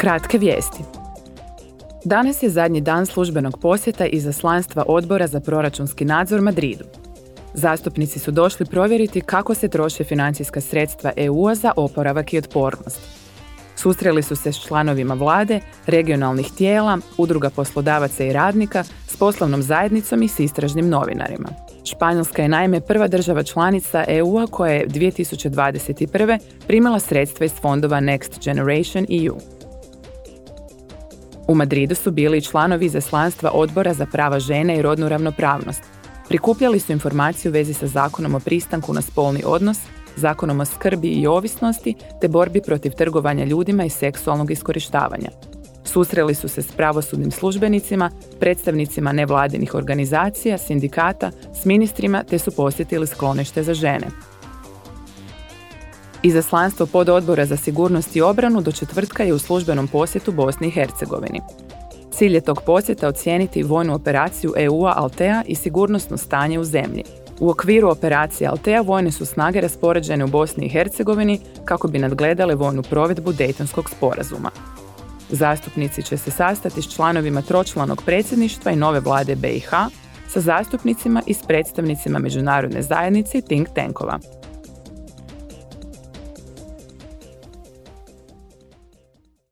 Kratke vijesti. Danas je zadnji dan službenog posjeta izaslanstva odbora za proračunski nadzor Madridu. Zastupnici su došli provjeriti kako se troše financijska sredstva EU-a za oporavak i otpornost. Susreli su se s članovima vlade, regionalnih tijela, udruga poslodavaca i radnika, s poslovnom zajednicom i s istražnim novinarima. Španjolska je naime prva država članica EU-a koja je 2021. primala sredstva iz fondova Next Generation EU. U Madridu su bili članovi izaslanstva odbora za prava žene i rodnu ravnopravnost. Prikupljali su informaciju u vezi sa zakonom o pristanku na spolni odnos, zakonom o skrbi i ovisnosti te borbi protiv trgovanja ljudima i seksualnog iskorištavanja. Susreli su se s pravosudnim službenicima, predstavnicima nevladinih organizacija, sindikata, s ministrima te su posjetili sklonište za žene. Izaslanstvo pod odbora za sigurnost i obranu do četvrtka je u službenom posjetu Bosni i Hercegovini. Cilj je tog posjeta ocijeniti vojnu operaciju EU-a Altea i sigurnosno stanje u zemlji. U okviru operacije Altea vojne su snage raspoređene u Bosni i Hercegovini kako bi nadgledale vojnu provedbu Dejtonskog sporazuma. Zastupnici će se sastati s članovima tročlanog predsjedništva i nove vlade BiH, sa zastupnicima i s predstavnicima međunarodne zajednice i think tankova.